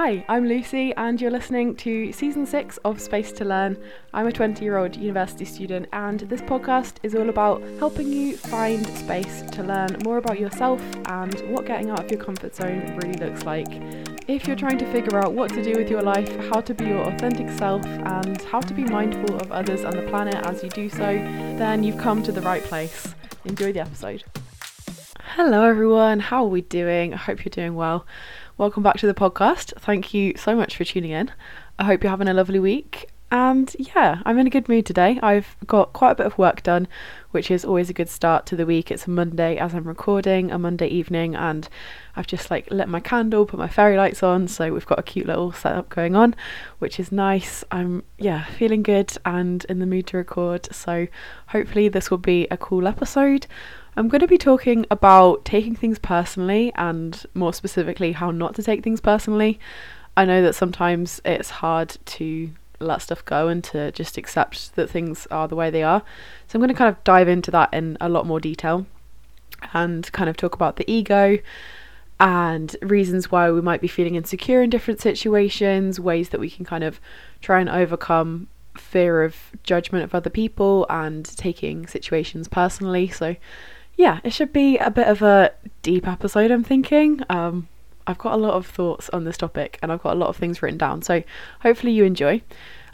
Hi, I'm Lucy, and you're listening to season six of Space to Learn. I'm a 20 year old university student, and this podcast is all about helping you find space to learn more about yourself and what getting out of your comfort zone really looks like. If you're trying to figure out what to do with your life, how to be your authentic self, and how to be mindful of others and the planet as you do so, then you've come to the right place. Enjoy the episode. Hello, everyone. How are we doing? I hope you're doing well. Welcome back to the podcast. Thank you so much for tuning in. I hope you're having a lovely week. And yeah, I'm in a good mood today. I've got quite a bit of work done, which is always a good start to the week. It's a Monday as I'm recording, a Monday evening, and I've just like lit my candle, put my fairy lights on, so we've got a cute little setup going on, which is nice. I'm yeah, feeling good and in the mood to record. So hopefully this will be a cool episode. I'm going to be talking about taking things personally and more specifically how not to take things personally. I know that sometimes it's hard to let stuff go and to just accept that things are the way they are. So I'm going to kind of dive into that in a lot more detail and kind of talk about the ego and reasons why we might be feeling insecure in different situations, ways that we can kind of try and overcome fear of judgment of other people and taking situations personally. So yeah, it should be a bit of a deep episode, I'm thinking. Um, I've got a lot of thoughts on this topic and I've got a lot of things written down, so hopefully you enjoy.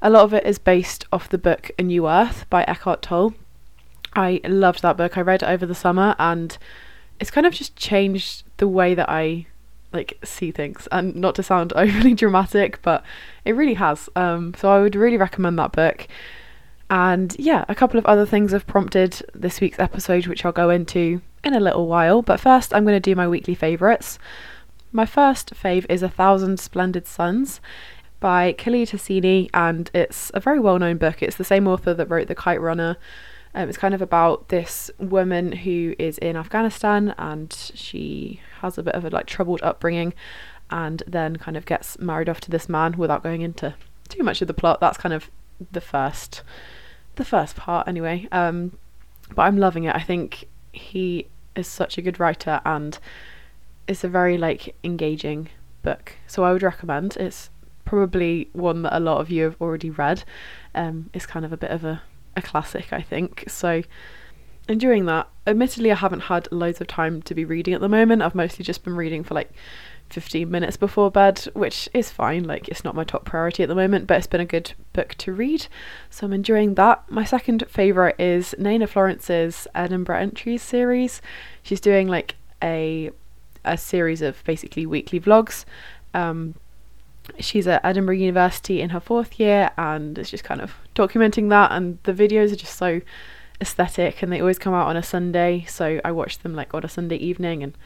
A lot of it is based off the book A New Earth by Eckhart Tolle. I loved that book. I read it over the summer and it's kind of just changed the way that I like see things and not to sound overly dramatic but it really has um, so i would really recommend that book and yeah, a couple of other things have prompted this week's episode, which I'll go into in a little while. But first, I'm going to do my weekly favourites. My first fave is A Thousand Splendid Suns by Khaled Hosseini, and it's a very well known book. It's the same author that wrote The Kite Runner. Um, it's kind of about this woman who is in Afghanistan and she has a bit of a like troubled upbringing and then kind of gets married off to this man without going into too much of the plot. That's kind of the first the first part anyway. Um, but I'm loving it. I think he is such a good writer and it's a very like engaging book. So I would recommend. It's probably one that a lot of you have already read. Um, it's kind of a bit of a, a classic, I think. So enjoying that. Admittedly, I haven't had loads of time to be reading at the moment. I've mostly just been reading for like 15 minutes before bed, which is fine. Like, it's not my top priority at the moment, but it's been a good book to read. So I'm enjoying that. My second favourite is Nayna Florence's Edinburgh Entries series. She's doing like a a series of basically weekly vlogs. Um, she's at Edinburgh University in her fourth year and it's just kind of documenting that and the videos are just so aesthetic and they always come out on a Sunday so I watch them like on a Sunday evening and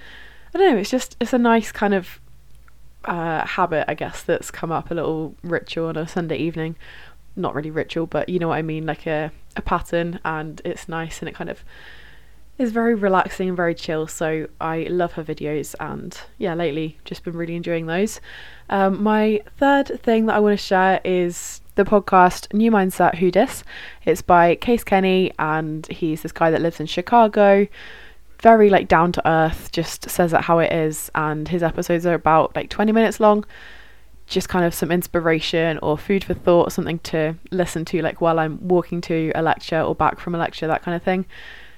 I don't know. It's just it's a nice kind of uh, habit, I guess, that's come up a little ritual on a Sunday evening. Not really ritual, but you know what I mean, like a a pattern, and it's nice and it kind of is very relaxing and very chill. So I love her videos, and yeah, lately just been really enjoying those. Um, my third thing that I want to share is the podcast New Mindset Who Dis. It's by Case Kenny, and he's this guy that lives in Chicago very like down to earth, just says it how it is, and his episodes are about like 20 minutes long. Just kind of some inspiration or food for thought, something to listen to, like while I'm walking to a lecture or back from a lecture, that kind of thing.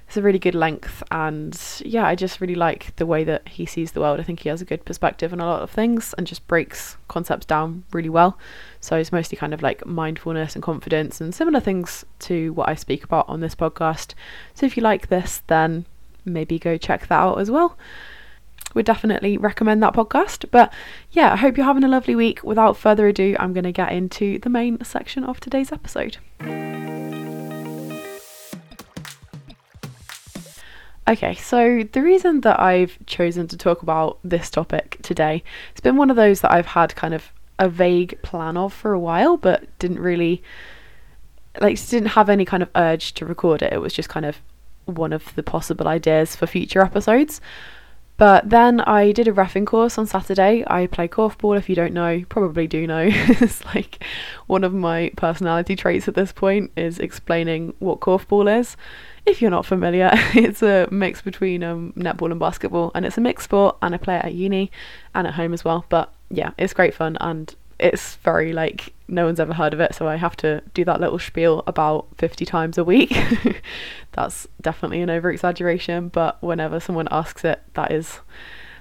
It's a really good length, and yeah, I just really like the way that he sees the world. I think he has a good perspective on a lot of things and just breaks concepts down really well. So it's mostly kind of like mindfulness and confidence and similar things to what I speak about on this podcast. So if you like this, then maybe go check that out as well. Would definitely recommend that podcast. But yeah, I hope you're having a lovely week. Without further ado, I'm going to get into the main section of today's episode. Okay, so the reason that I've chosen to talk about this topic today, it's been one of those that I've had kind of a vague plan of for a while, but didn't really like didn't have any kind of urge to record it. It was just kind of one of the possible ideas for future episodes. But then I did a refing course on Saturday. I play korfball, if you don't know, probably do know. it's like one of my personality traits at this point is explaining what korfball is. If you're not familiar, it's a mix between um, netball and basketball, and it's a mixed sport, and I play it at uni and at home as well. But yeah, it's great fun and it's very like no one's ever heard of it, so I have to do that little spiel about 50 times a week. That's definitely an over exaggeration, but whenever someone asks it, that is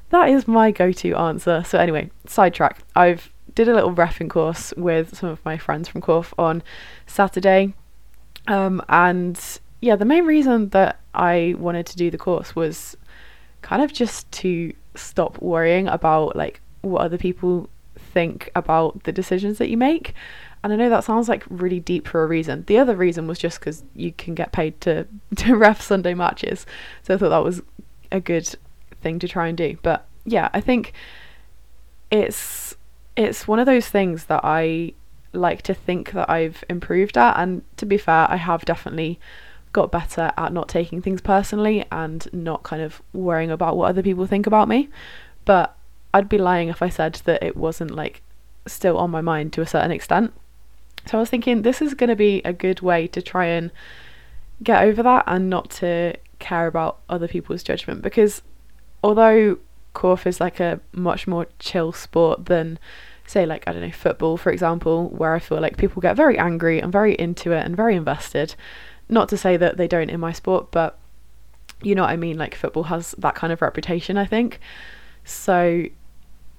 that is my go-to answer. So anyway, sidetrack. I've did a little refing course with some of my friends from Korf on Saturday. Um, and yeah, the main reason that I wanted to do the course was kind of just to stop worrying about like what other people think about the decisions that you make. And I know that sounds like really deep for a reason. The other reason was just because you can get paid to to ref Sunday matches, so I thought that was a good thing to try and do. But yeah, I think it's it's one of those things that I like to think that I've improved at, and to be fair, I have definitely got better at not taking things personally and not kind of worrying about what other people think about me. But I'd be lying if I said that it wasn't like still on my mind to a certain extent. So I was thinking this is going to be a good way to try and get over that and not to care about other people's judgment because although Korf is like a much more chill sport than say like I don't know football for example where I feel like people get very angry and very into it and very invested not to say that they don't in my sport but you know what I mean like football has that kind of reputation I think so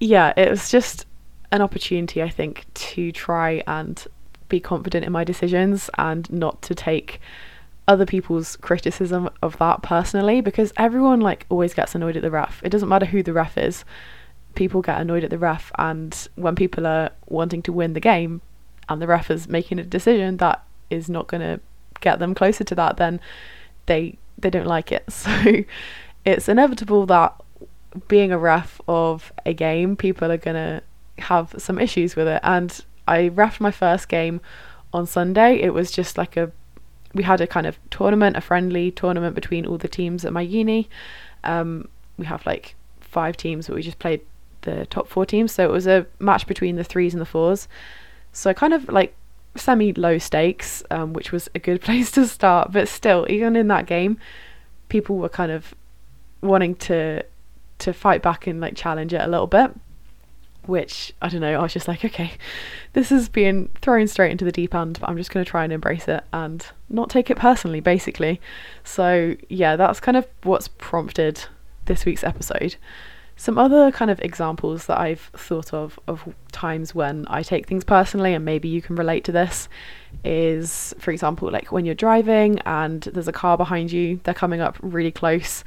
yeah it was just an opportunity I think to try and be confident in my decisions and not to take other people's criticism of that personally because everyone like always gets annoyed at the ref. It doesn't matter who the ref is. People get annoyed at the ref and when people are wanting to win the game and the ref is making a decision that is not going to get them closer to that then they they don't like it. So it's inevitable that being a ref of a game people are going to have some issues with it and I refed my first game on Sunday. It was just like a we had a kind of tournament, a friendly tournament between all the teams at my uni. Um, we have like five teams, but we just played the top four teams. So it was a match between the threes and the fours. So kind of like semi low stakes, um, which was a good place to start. But still, even in that game, people were kind of wanting to to fight back and like challenge it a little bit which I don't know, I was just like, okay, this is being thrown straight into the deep end, but I'm just going to try and embrace it and not take it personally, basically. So, yeah, that's kind of what's prompted this week's episode. Some other kind of examples that I've thought of of times when I take things personally, and maybe you can relate to this, is for example, like when you're driving and there's a car behind you, they're coming up really close,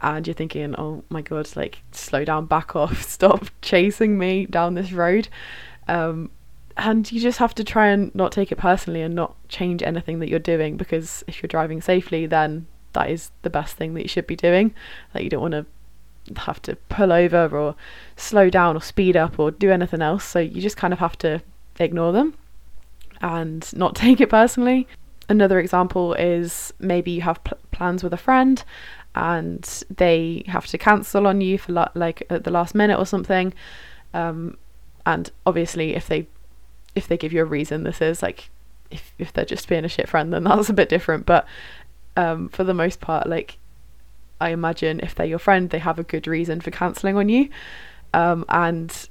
and you're thinking, oh my god, like slow down, back off, stop chasing me down this road. Um, and you just have to try and not take it personally and not change anything that you're doing because if you're driving safely, then that is the best thing that you should be doing. Like you don't want to have to pull over or slow down or speed up or do anything else. So you just kind of have to ignore them and not take it personally. Another example is maybe you have pl- plans with a friend and they have to cancel on you for la- like at the last minute or something. Um, and obviously, if they if they give you a reason, this is like if if they're just being a shit friend, then that's a bit different. But um, for the most part, like I imagine if they're your friend, they have a good reason for cancelling on you. Um, and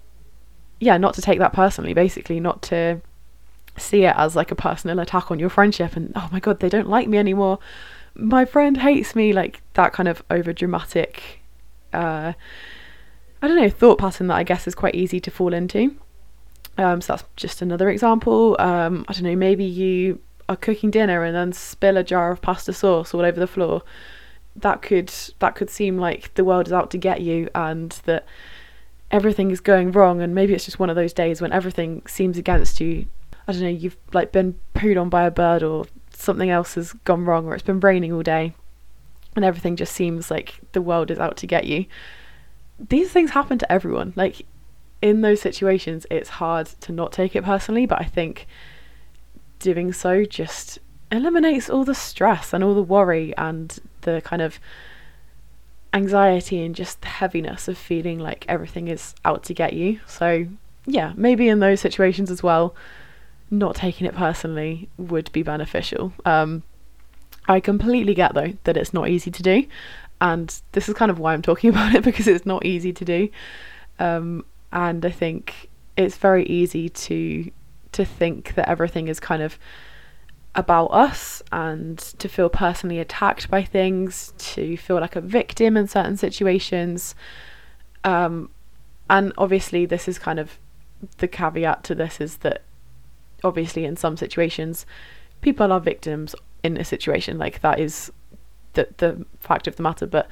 yeah, not to take that personally, basically, not to see it as like a personal attack on your friendship and oh my god, they don't like me anymore. My friend hates me, like that kind of over dramatic uh I don't know, thought pattern that I guess is quite easy to fall into. Um, so that's just another example. Um, I don't know, maybe you are cooking dinner and then spill a jar of pasta sauce all over the floor that could that could seem like the world is out to get you and that everything is going wrong. And maybe it's just one of those days when everything seems against you. I don't know you've like been pooed on by a bird or something else has gone wrong or it's been raining all day and everything just seems like the world is out to get you. These things happen to everyone. Like in those situations it's hard to not take it personally but i think doing so just eliminates all the stress and all the worry and the kind of anxiety and just the heaviness of feeling like everything is out to get you. So, yeah, maybe in those situations as well, not taking it personally would be beneficial. Um, I completely get though that it's not easy to do, and this is kind of why I'm talking about it because it's not easy to do. Um, and I think it's very easy to to think that everything is kind of about us and to feel personally attacked by things, to feel like a victim in certain situations. Um, and obviously, this is kind of the caveat to this is that obviously, in some situations, people are victims in a situation like that is the the fact of the matter. But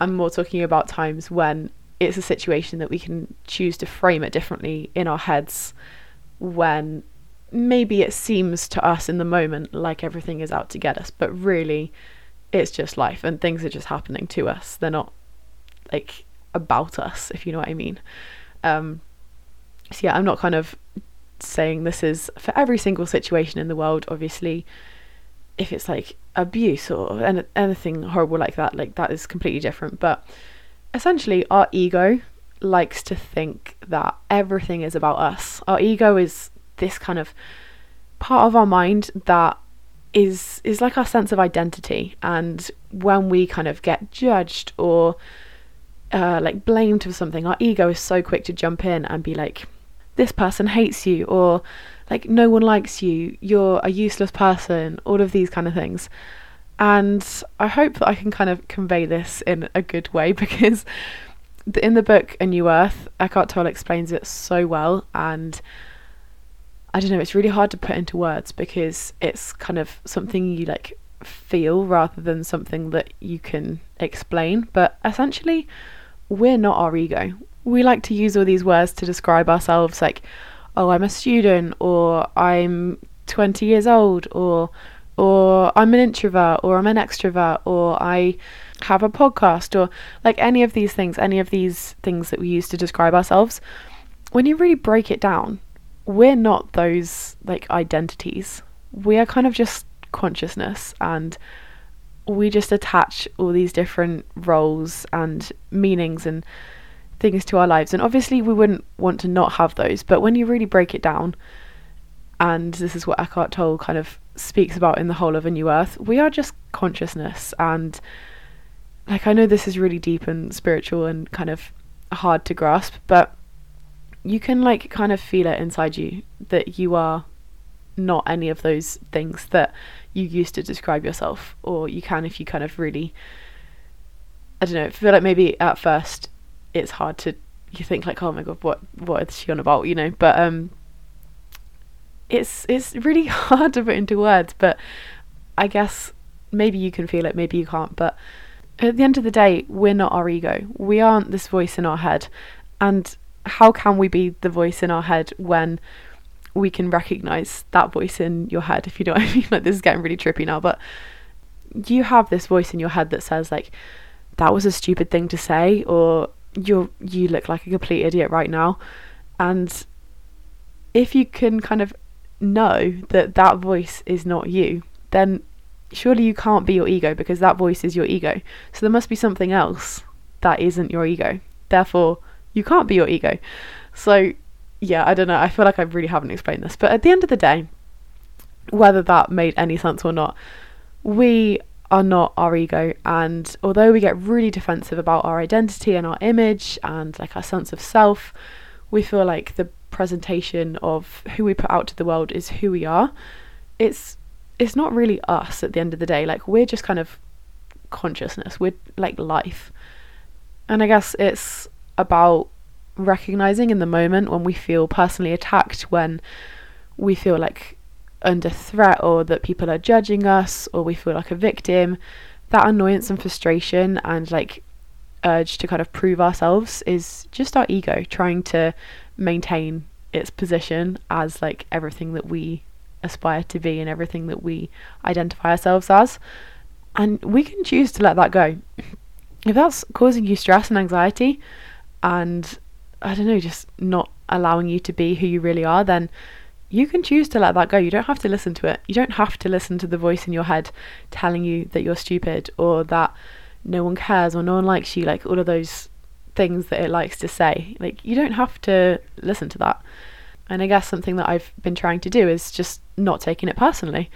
I'm more talking about times when it's a situation that we can choose to frame it differently in our heads when maybe it seems to us in the moment like everything is out to get us, but really it's just life and things are just happening to us. They're not like about us, if you know what I mean. Um, so yeah, I'm not kind of saying this is for every single situation in the world. Obviously, if it's like abuse or anything horrible like that, like that is completely different. But essentially, our ego likes to think that everything is about us. Our ego is this kind of part of our mind that is is like our sense of identity. And when we kind of get judged or uh, like blamed for something our ego is so quick to jump in and be like this person hates you or like no one likes you. You're a useless person all of these kind of things. And i hope that i can kind of convey this in a good way because in the book a new earth eckhart tolle explains it so well. And I don't know, it's really hard to put into words because it's kind of something you like feel rather than something that you can explain. But essentially, we're not our ego. We like to use all these words to describe ourselves like, oh, I'm a student, or I'm 20 years old, or or I'm an introvert, or I'm an extrovert, or I have a podcast, or like any of these things, any of these things that we use to describe ourselves. When you really break it down, we're not those like identities. We are kind of just consciousness and we just attach all these different roles and meanings and things to our lives. And obviously, we wouldn't want to not have those, but when you really break it down, and this is what Eckhart Tolle kind of speaks about in the whole of A New Earth, we are just consciousness. And like, I know this is really deep and spiritual and kind of hard to grasp, but you can like kind of feel it inside you that you are not any of those things that you used to describe yourself or you can if you kind of really I don't know, I feel like maybe at first it's hard to you think like, oh my god, what what is she on about, you know? But um it's it's really hard to put into words, but I guess maybe you can feel it, maybe you can't, but at the end of the day, we're not our ego. We aren't this voice in our head. And how can we be the voice in our head when we can recognize that voice in your head if you know what I mean? Like this is getting really trippy now but you have this voice in your head that says like that was a stupid thing to say or you you look like a complete idiot right now. And if you can kind of know that that voice is not you then surely you can't be your ego because that voice is your ego. So there must be something else that isn't your ego. Therefore you can't be your ego. So, yeah, I don't know. I feel like I really haven't explained this. But at the end of the day, whether that made any sense or not, we are not our ego. And although we get really defensive about our identity and our image and like our sense of self, we feel like the presentation of who we put out to the world is who we are. It's it's not really us at the end of the day. Like we're just kind of consciousness. We're like life. And I guess it's about recognizing in the moment when we feel personally attacked, when we feel like under threat or that people are judging us or we feel like a victim, that annoyance and frustration and like urge to kind of prove ourselves is just our ego trying to maintain its position as like everything that we aspire to be and everything that we identify ourselves as. And we can choose to let that go. If that's causing you stress and anxiety, and I don't know, just not allowing you to be who you really are, then you can choose to let that go. You don't have to listen to it. You don't have to listen to the voice in your head telling you that you're stupid or that no one cares or no one likes you, like all of those things that it likes to say. Like, you don't have to listen to that. And I guess something that I've been trying to do is just not taking it personally.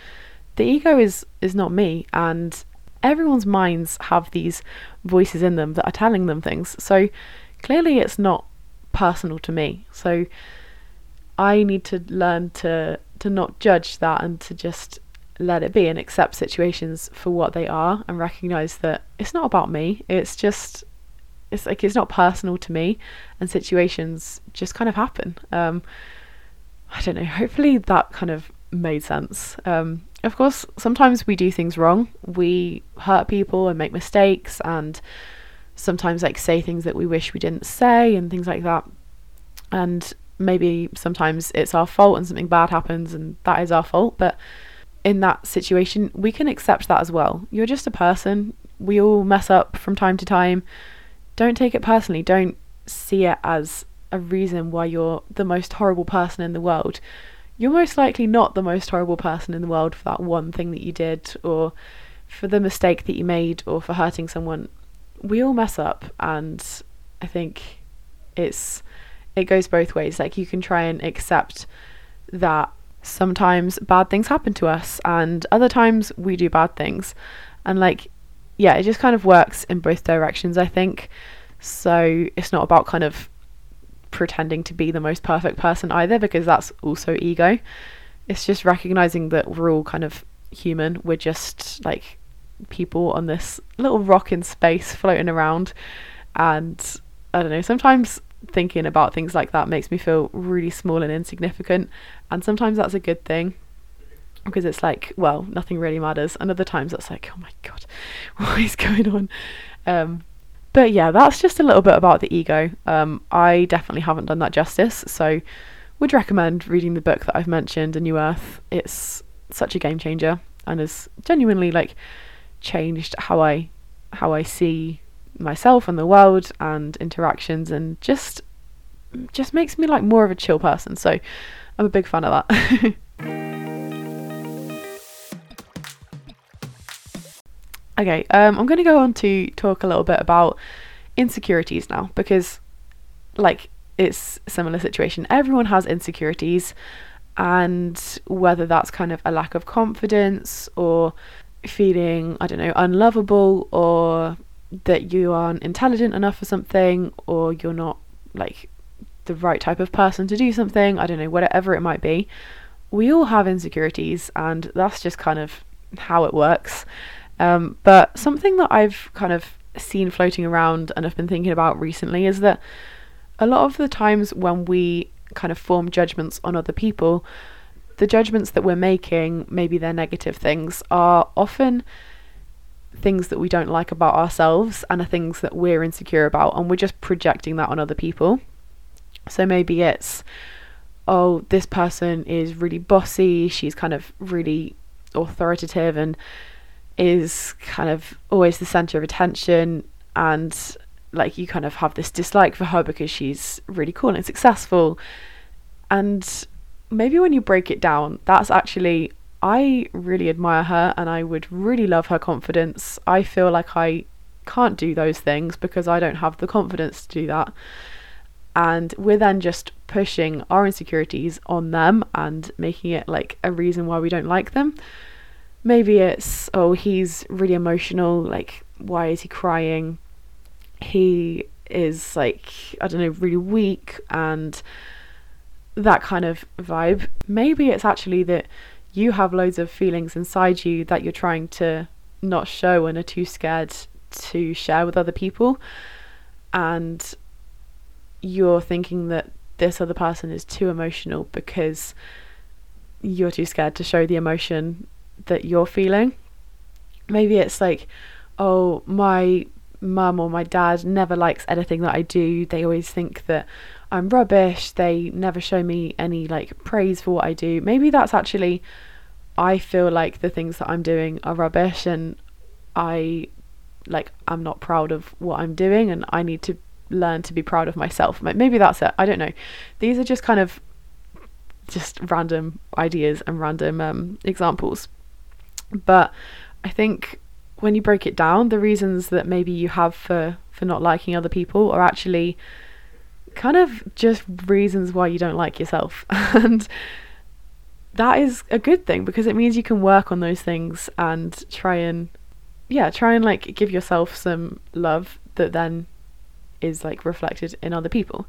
The ego is is not me and everyone's minds have these voices in them that are telling them things. So clearly it's not personal to me. So I need to learn to to not judge that and to just let it be and accept situations for what they are and recognize that it's not about me. It's just it's like it's not personal to me and situations just kind of happen. Um I don't know, hopefully that kind of made sense. Um of course, sometimes we do things wrong. We hurt people and make mistakes and sometimes like say things that we wish we didn't say and things like that. And maybe sometimes it's our fault and something bad happens and that is our fault, but in that situation, we can accept that as well. You're just a person. We all mess up from time to time. Don't take it personally. Don't see it as a reason why you're the most horrible person in the world. You're most likely not the most horrible person in the world for that one thing that you did or for the mistake that you made or for hurting someone. We all mess up and I think it's it goes both ways. Like you can try and accept that sometimes bad things happen to us and other times we do bad things. And like yeah, it just kind of works in both directions, I think. So it's not about kind of pretending to be the most perfect person either because that's also ego. It's just recognizing that we're all kind of human. We're just like people on this little rock in space floating around and I don't know, sometimes thinking about things like that makes me feel really small and insignificant. And sometimes that's a good thing because it's like, well, nothing really matters. And other times it's like, oh my god, what is going on? Um, but yeah, that's just a little bit about the ego. Um, I definitely haven't done that justice, so would recommend reading the book that I've mentioned, A New Earth. It's such a game changer and has genuinely like changed how I how I see myself and the world and interactions and just just makes me like more of a chill person. So I'm a big fan of that. okay, um, I'm going to go on to talk a little bit about insecurities now because like it's a similar situation. Everyone has insecurities and whether that's kind of a lack of confidence or feeling, I don't know, unlovable or that you aren't intelligent enough for something or you're not like the right type of person to do something, I don't know, whatever it might be. We all have insecurities, and that's just kind of how it works. Um, but something that I've kind of seen floating around and I've been thinking about recently is that a lot of the times when we kind of form judgments on other people, the judgments that we're making, maybe they're negative things, are often things that we don't like about ourselves and are things that we're insecure about, and we're just projecting that on other people. So maybe it's, oh, this person is really bossy, she's kind of really authoritative and is kind of always the center of attention, and like you kind of have this dislike for her because she's really cool and successful. And maybe when you break it down, that's actually I really admire her and I would really love her confidence. I feel like I can't do those things because I don't have the confidence to do that. And we're then just pushing our insecurities on them and making it like a reason why we don't like them. Maybe it's, oh, he's really emotional, like, why is he crying? He is like, I don't know, really weak and that kind of vibe. Maybe it's actually that you have loads of feelings inside you that you're trying to not show and are too scared to share with other people. And you're thinking that this other person is too emotional because you're too scared to show the emotion that you're feeling. Maybe it's like, oh, my mum or my dad never likes anything that I do. They always think that I'm rubbish. They never show me any like praise for what I do. Maybe that's actually I feel like the things that I'm doing are rubbish and I like I'm not proud of what I'm doing and I need to learn to be proud of myself. Maybe that's it. I don't know. These are just kind of just random ideas and random um, examples. But I think when you break it down, the reasons that maybe you have for for not liking other people are actually kind of just reasons why you don't like yourself. and that is a good thing because it means you can work on those things and try and yeah, try and like give yourself some love that then is like reflected in other people.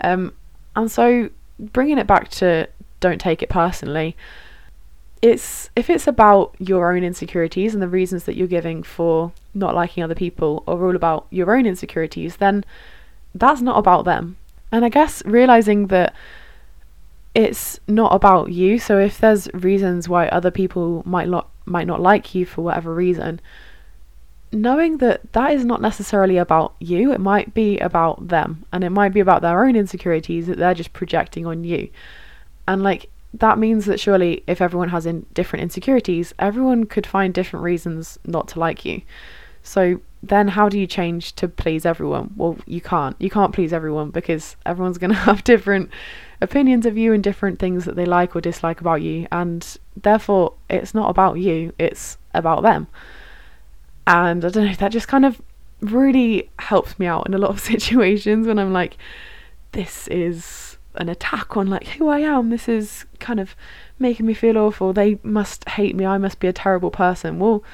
Um, and so bringing it back to don't take it personally, it's if it's about your own insecurities and the reasons that you're giving for not liking other people or all about your own insecurities, then that's not about them. And I guess realizing that it's not about you. So if there's reasons why other people might not might not like you for whatever reason, knowing that that is not necessarily about you, it might be about them and it might be about their own insecurities that they're just projecting on you. And like that means that surely if everyone has in different insecurities, everyone could find different reasons not to like you. So then how do you change to please everyone? Well, you can't. You can't please everyone because everyone's going to have different opinions of you and different things that they like or dislike about you and therefore it's not about you, it's about them. And I don't know, that just kind of really helps me out in a lot of situations when I'm like this is an attack on like who I am. This is kind of making me feel awful. They must hate me. I must be a terrible person. Well,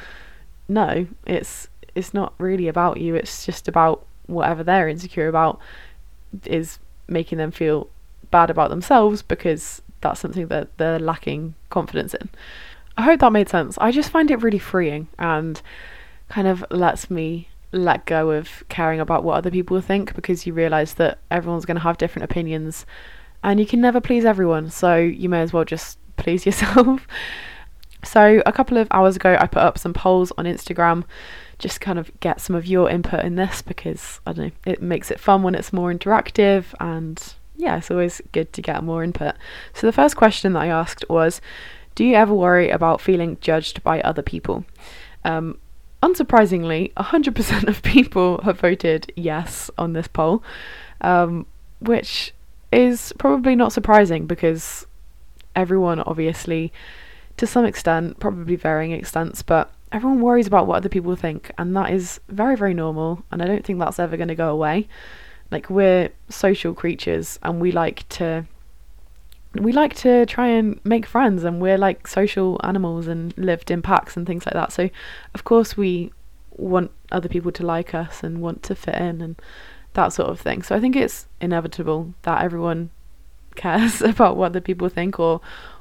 no, it's it's not really about you. It's just about whatever they're insecure about is making them feel bad about themselves because that's something that they're lacking confidence in. I hope that made sense. I just find it really freeing and kind of lets me let go of caring about what other people think because you realize that everyone's going to have different opinions and you can never please everyone, so you may as well just please yourself. so, a couple of hours ago, I put up some polls on Instagram just kind of get some of your input in this because I don't know, it makes it fun when it's more interactive and yeah, it's always good to get more input. So the first question that I asked was, do you ever worry about feeling judged by other people? Um, unsurprisingly, 100% of people have voted yes on this poll, um, which is probably not surprising because everyone, obviously, to some extent, probably varying extents, but everyone worries about what other people think, and that is very, very normal, and I don't think that's ever going to go away. Like we're social creatures and we like to we like to try and make friends and we're like social animals and lived in packs and things like that. So of course we want other people to like us and want to fit in and that sort of thing. So I think it's inevitable that everyone cares about what the people think or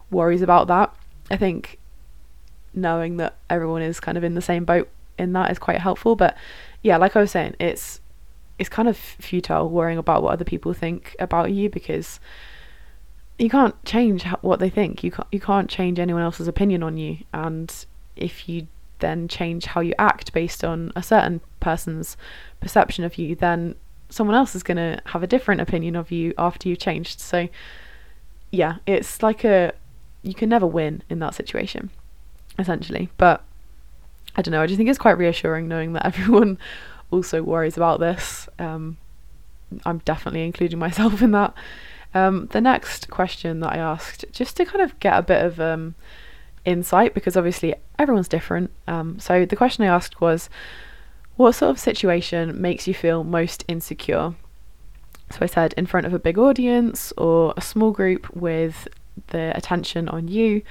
worries about that. I think knowing that everyone is kind of in the same boat in that is quite helpful. But yeah, like I was saying, it's it's kind of futile worrying about what other people think about you because you can't change what they think. You can't you can't change anyone else's opinion on you, and if you then change how you act based on a certain person's perception of you, then someone else is going to have a different opinion of you after you've changed. So, yeah, it's like a you can never win in that situation, essentially. But I don't know. I just think it's quite reassuring knowing that everyone also worries about this. Um, I'm definitely including myself in that. Um, the next question that I asked, just to kind of get a bit of um, insight, because obviously everyone's different. Um, so the question I asked was, what sort of situation makes you feel most insecure? So I said in front of a big audience or a small group with the attention on you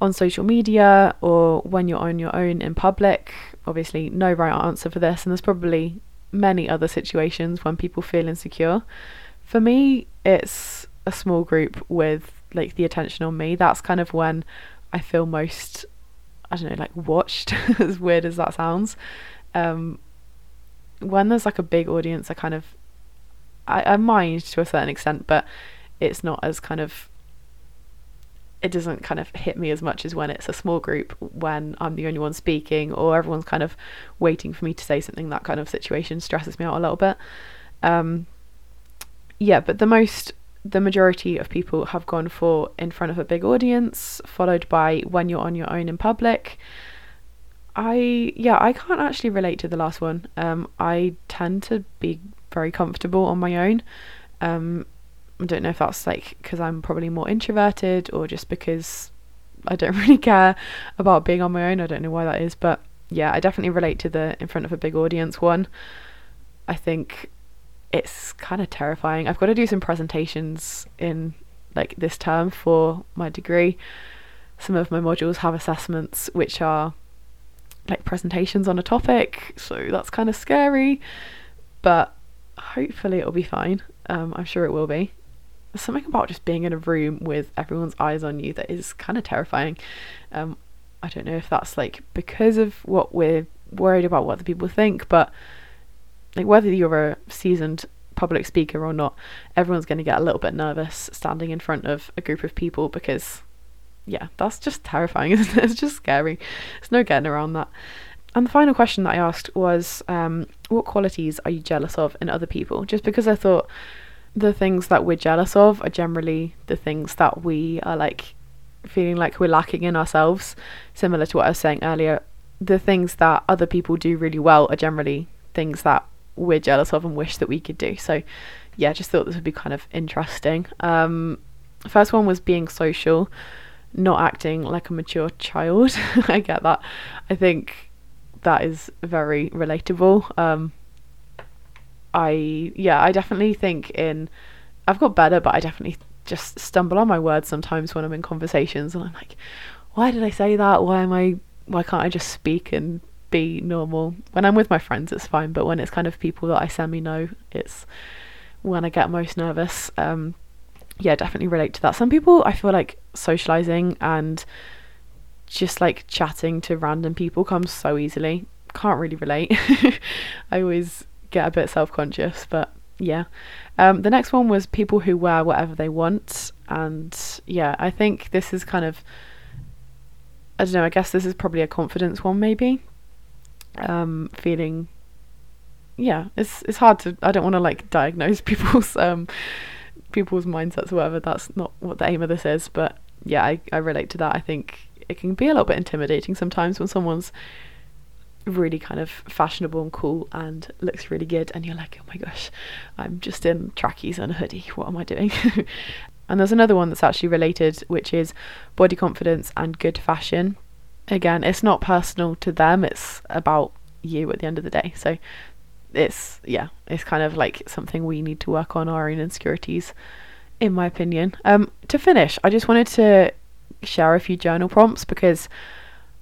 on social media or when you're on your own in public. Obviously, no right answer for this, and there's probably many other situations when people feel insecure. For me, it's a small group with like the attention on me. That's kind of when I feel most, I don't know, like watched, as weird as that sounds. Um, when there's like a big audience, I kind of, I, I mind to a certain extent, but it's not as kind of it doesn't kind of hit me as much as when it's a small group when I'm the only one speaking or everyone's kind of waiting for me to say something. That kind of situation stresses me out a little bit. Um, yeah, but the most, the majority of people have gone for in front of a big audience, followed by when you're on your own in public. I, yeah, I can't actually relate to the last one. Um, I tend to be very comfortable on my own. Um, I don't know if that's like because I'm probably more introverted or just because I don't really care about being on my own. I don't know why that is, but yeah, I definitely relate to the in front of a big audience one. I think it's kind of terrifying. I've got to do some presentations in like this term for my degree. Some of my modules have assessments which are like presentations on a topic, so that's kind of scary, but hopefully it'll be fine. Um, I'm sure it will be. There's something about just being in a room with everyone's eyes on you that is kind of terrifying. Um, I don't know if that's like because of what we're worried about what the people think, but like whether you're a seasoned public speaker or not, everyone's going to get a little bit nervous standing in front of a group of people because, yeah, that's just terrifying, isn't it? It's just scary. There's no getting around that. And the final question that I asked was, um, what qualities are you jealous of in other people? Just because I thought the things that we're jealous of are generally the things that we are like feeling like we're lacking in ourselves. Similar to what I was saying earlier, the things that other people do really well are generally things that we're jealous of and wish that we could do. So, yeah, I just thought this would be kind of interesting. Um, first one was being social, not acting like a mature child. I get that. I think that is very relatable. Um, I yeah, I definitely think in I've got better, but I definitely just stumble on my words sometimes when I'm in conversations, and I'm like, why did I say that? Why am I? Why can't I just speak and be normal. When I'm with my friends, it's fine, but when it's kind of people that I semi know, it's when I get most nervous. Um, yeah, definitely relate to that. Some people, I feel like socializing and just like chatting to random people comes so easily. Can't really relate. I always get a bit self conscious, but yeah. Um, the next one was people who wear whatever they want, and yeah, I think this is kind of. I don't know, I guess this is probably a confidence one, maybe um, feeling yeah it's it's hard to i don't want to like diagnose people's um people's mindsets or whatever. That's not what the aim of this is but yeah I, I relate to that. I think it can be a little bit intimidating sometimes when someone's really kind of fashionable and cool and looks really good and you're like oh my gosh i'm just in trackies and a hoodie. What am i doing? And there's another one that's actually related which is body confidence and good fashion again, it's not personal to them, it's about you at the end of the day. So it's, yeah, it's kind of like something we need to work on our own insecurities, in my opinion. Um, to finish, I just wanted to share a few journal prompts because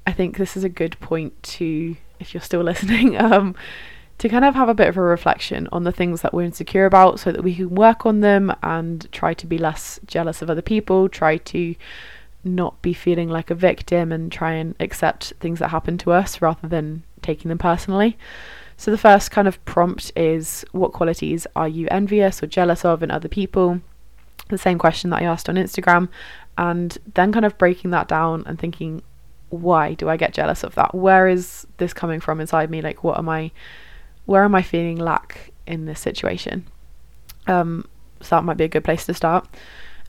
I think this is a good point to, if you're still listening, um, to kind of have a bit of a reflection on the things that we're insecure about so that we can work on them and try to be less jealous of other people, try to not be feeling like a victim and try and accept things that happen to us rather than taking them personally. So, the first kind of prompt is what qualities are you envious or jealous of in other people? The same question that I asked on Instagram, and then kind of breaking that down and thinking, why do I get jealous of that? Where is this coming from inside me? Like, what am I, where am I feeling lack in this situation? Um, so, that might be a good place to start.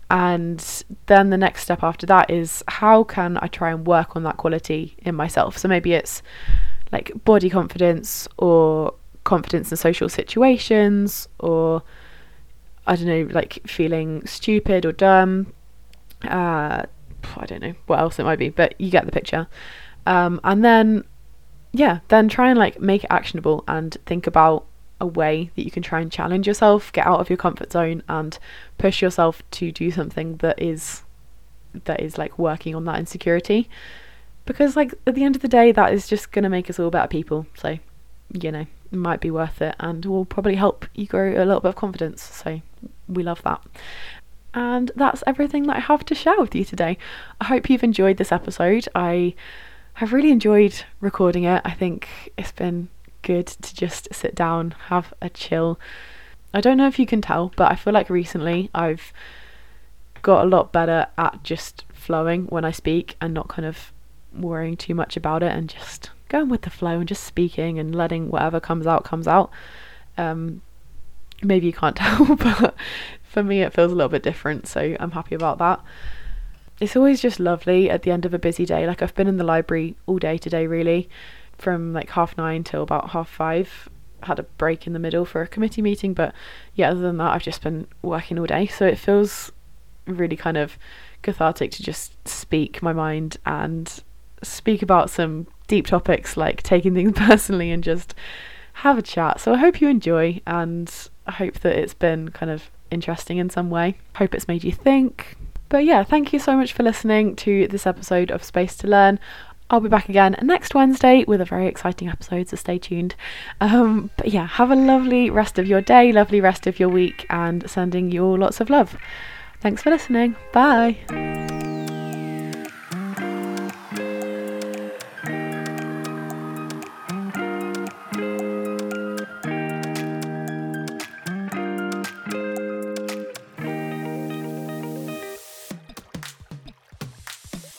And then the next step after that is how can I try and work on that quality in myself? So maybe it's like body confidence or confidence in social situations or I don't know, like feeling stupid or dumb. Uh, I don't know what else it might be, but you get the picture. Um, and then, yeah, then try and like make it actionable and think about a way that you can try and challenge yourself, get out of your comfort zone, and push yourself to do something that is that is like working on that insecurity. Because like at the end of the day, that is just gonna make us all better people. So, you know, it might be worth it, and will probably help you grow a little bit of confidence. So, we love that. And that's everything that I have to share with you today. I hope you've enjoyed this episode. I have really enjoyed recording it. I think it's been good to just sit down, have a chill. I don't know if you can tell, but I feel like recently I've got a lot better at just flowing when I speak and not kind of worrying too much about it and just going with the flow and just speaking and letting whatever comes out comes out. Um, maybe you can't tell, but for me it feels a little bit different, so I'm happy about that. It's always just lovely at the end of a busy day. Like I've been in the library all day today, really, from like half nine till about half five. Had a break in the middle for a committee meeting, but yeah, other than that, I've just been working all day. So it feels really kind of cathartic to just speak my mind and speak about some deep topics like taking things personally and just have a chat. So I hope you enjoy and I hope that it's been kind of interesting in some way. Hope it's made you think. But yeah, thank you so much for listening to this episode of Space to Learn. I'll be back again next Wednesday with a very exciting episode, so stay tuned. Um, but yeah, have a lovely rest of your day, lovely rest of your week, and sending you all lots of love. Thanks for listening. Bye.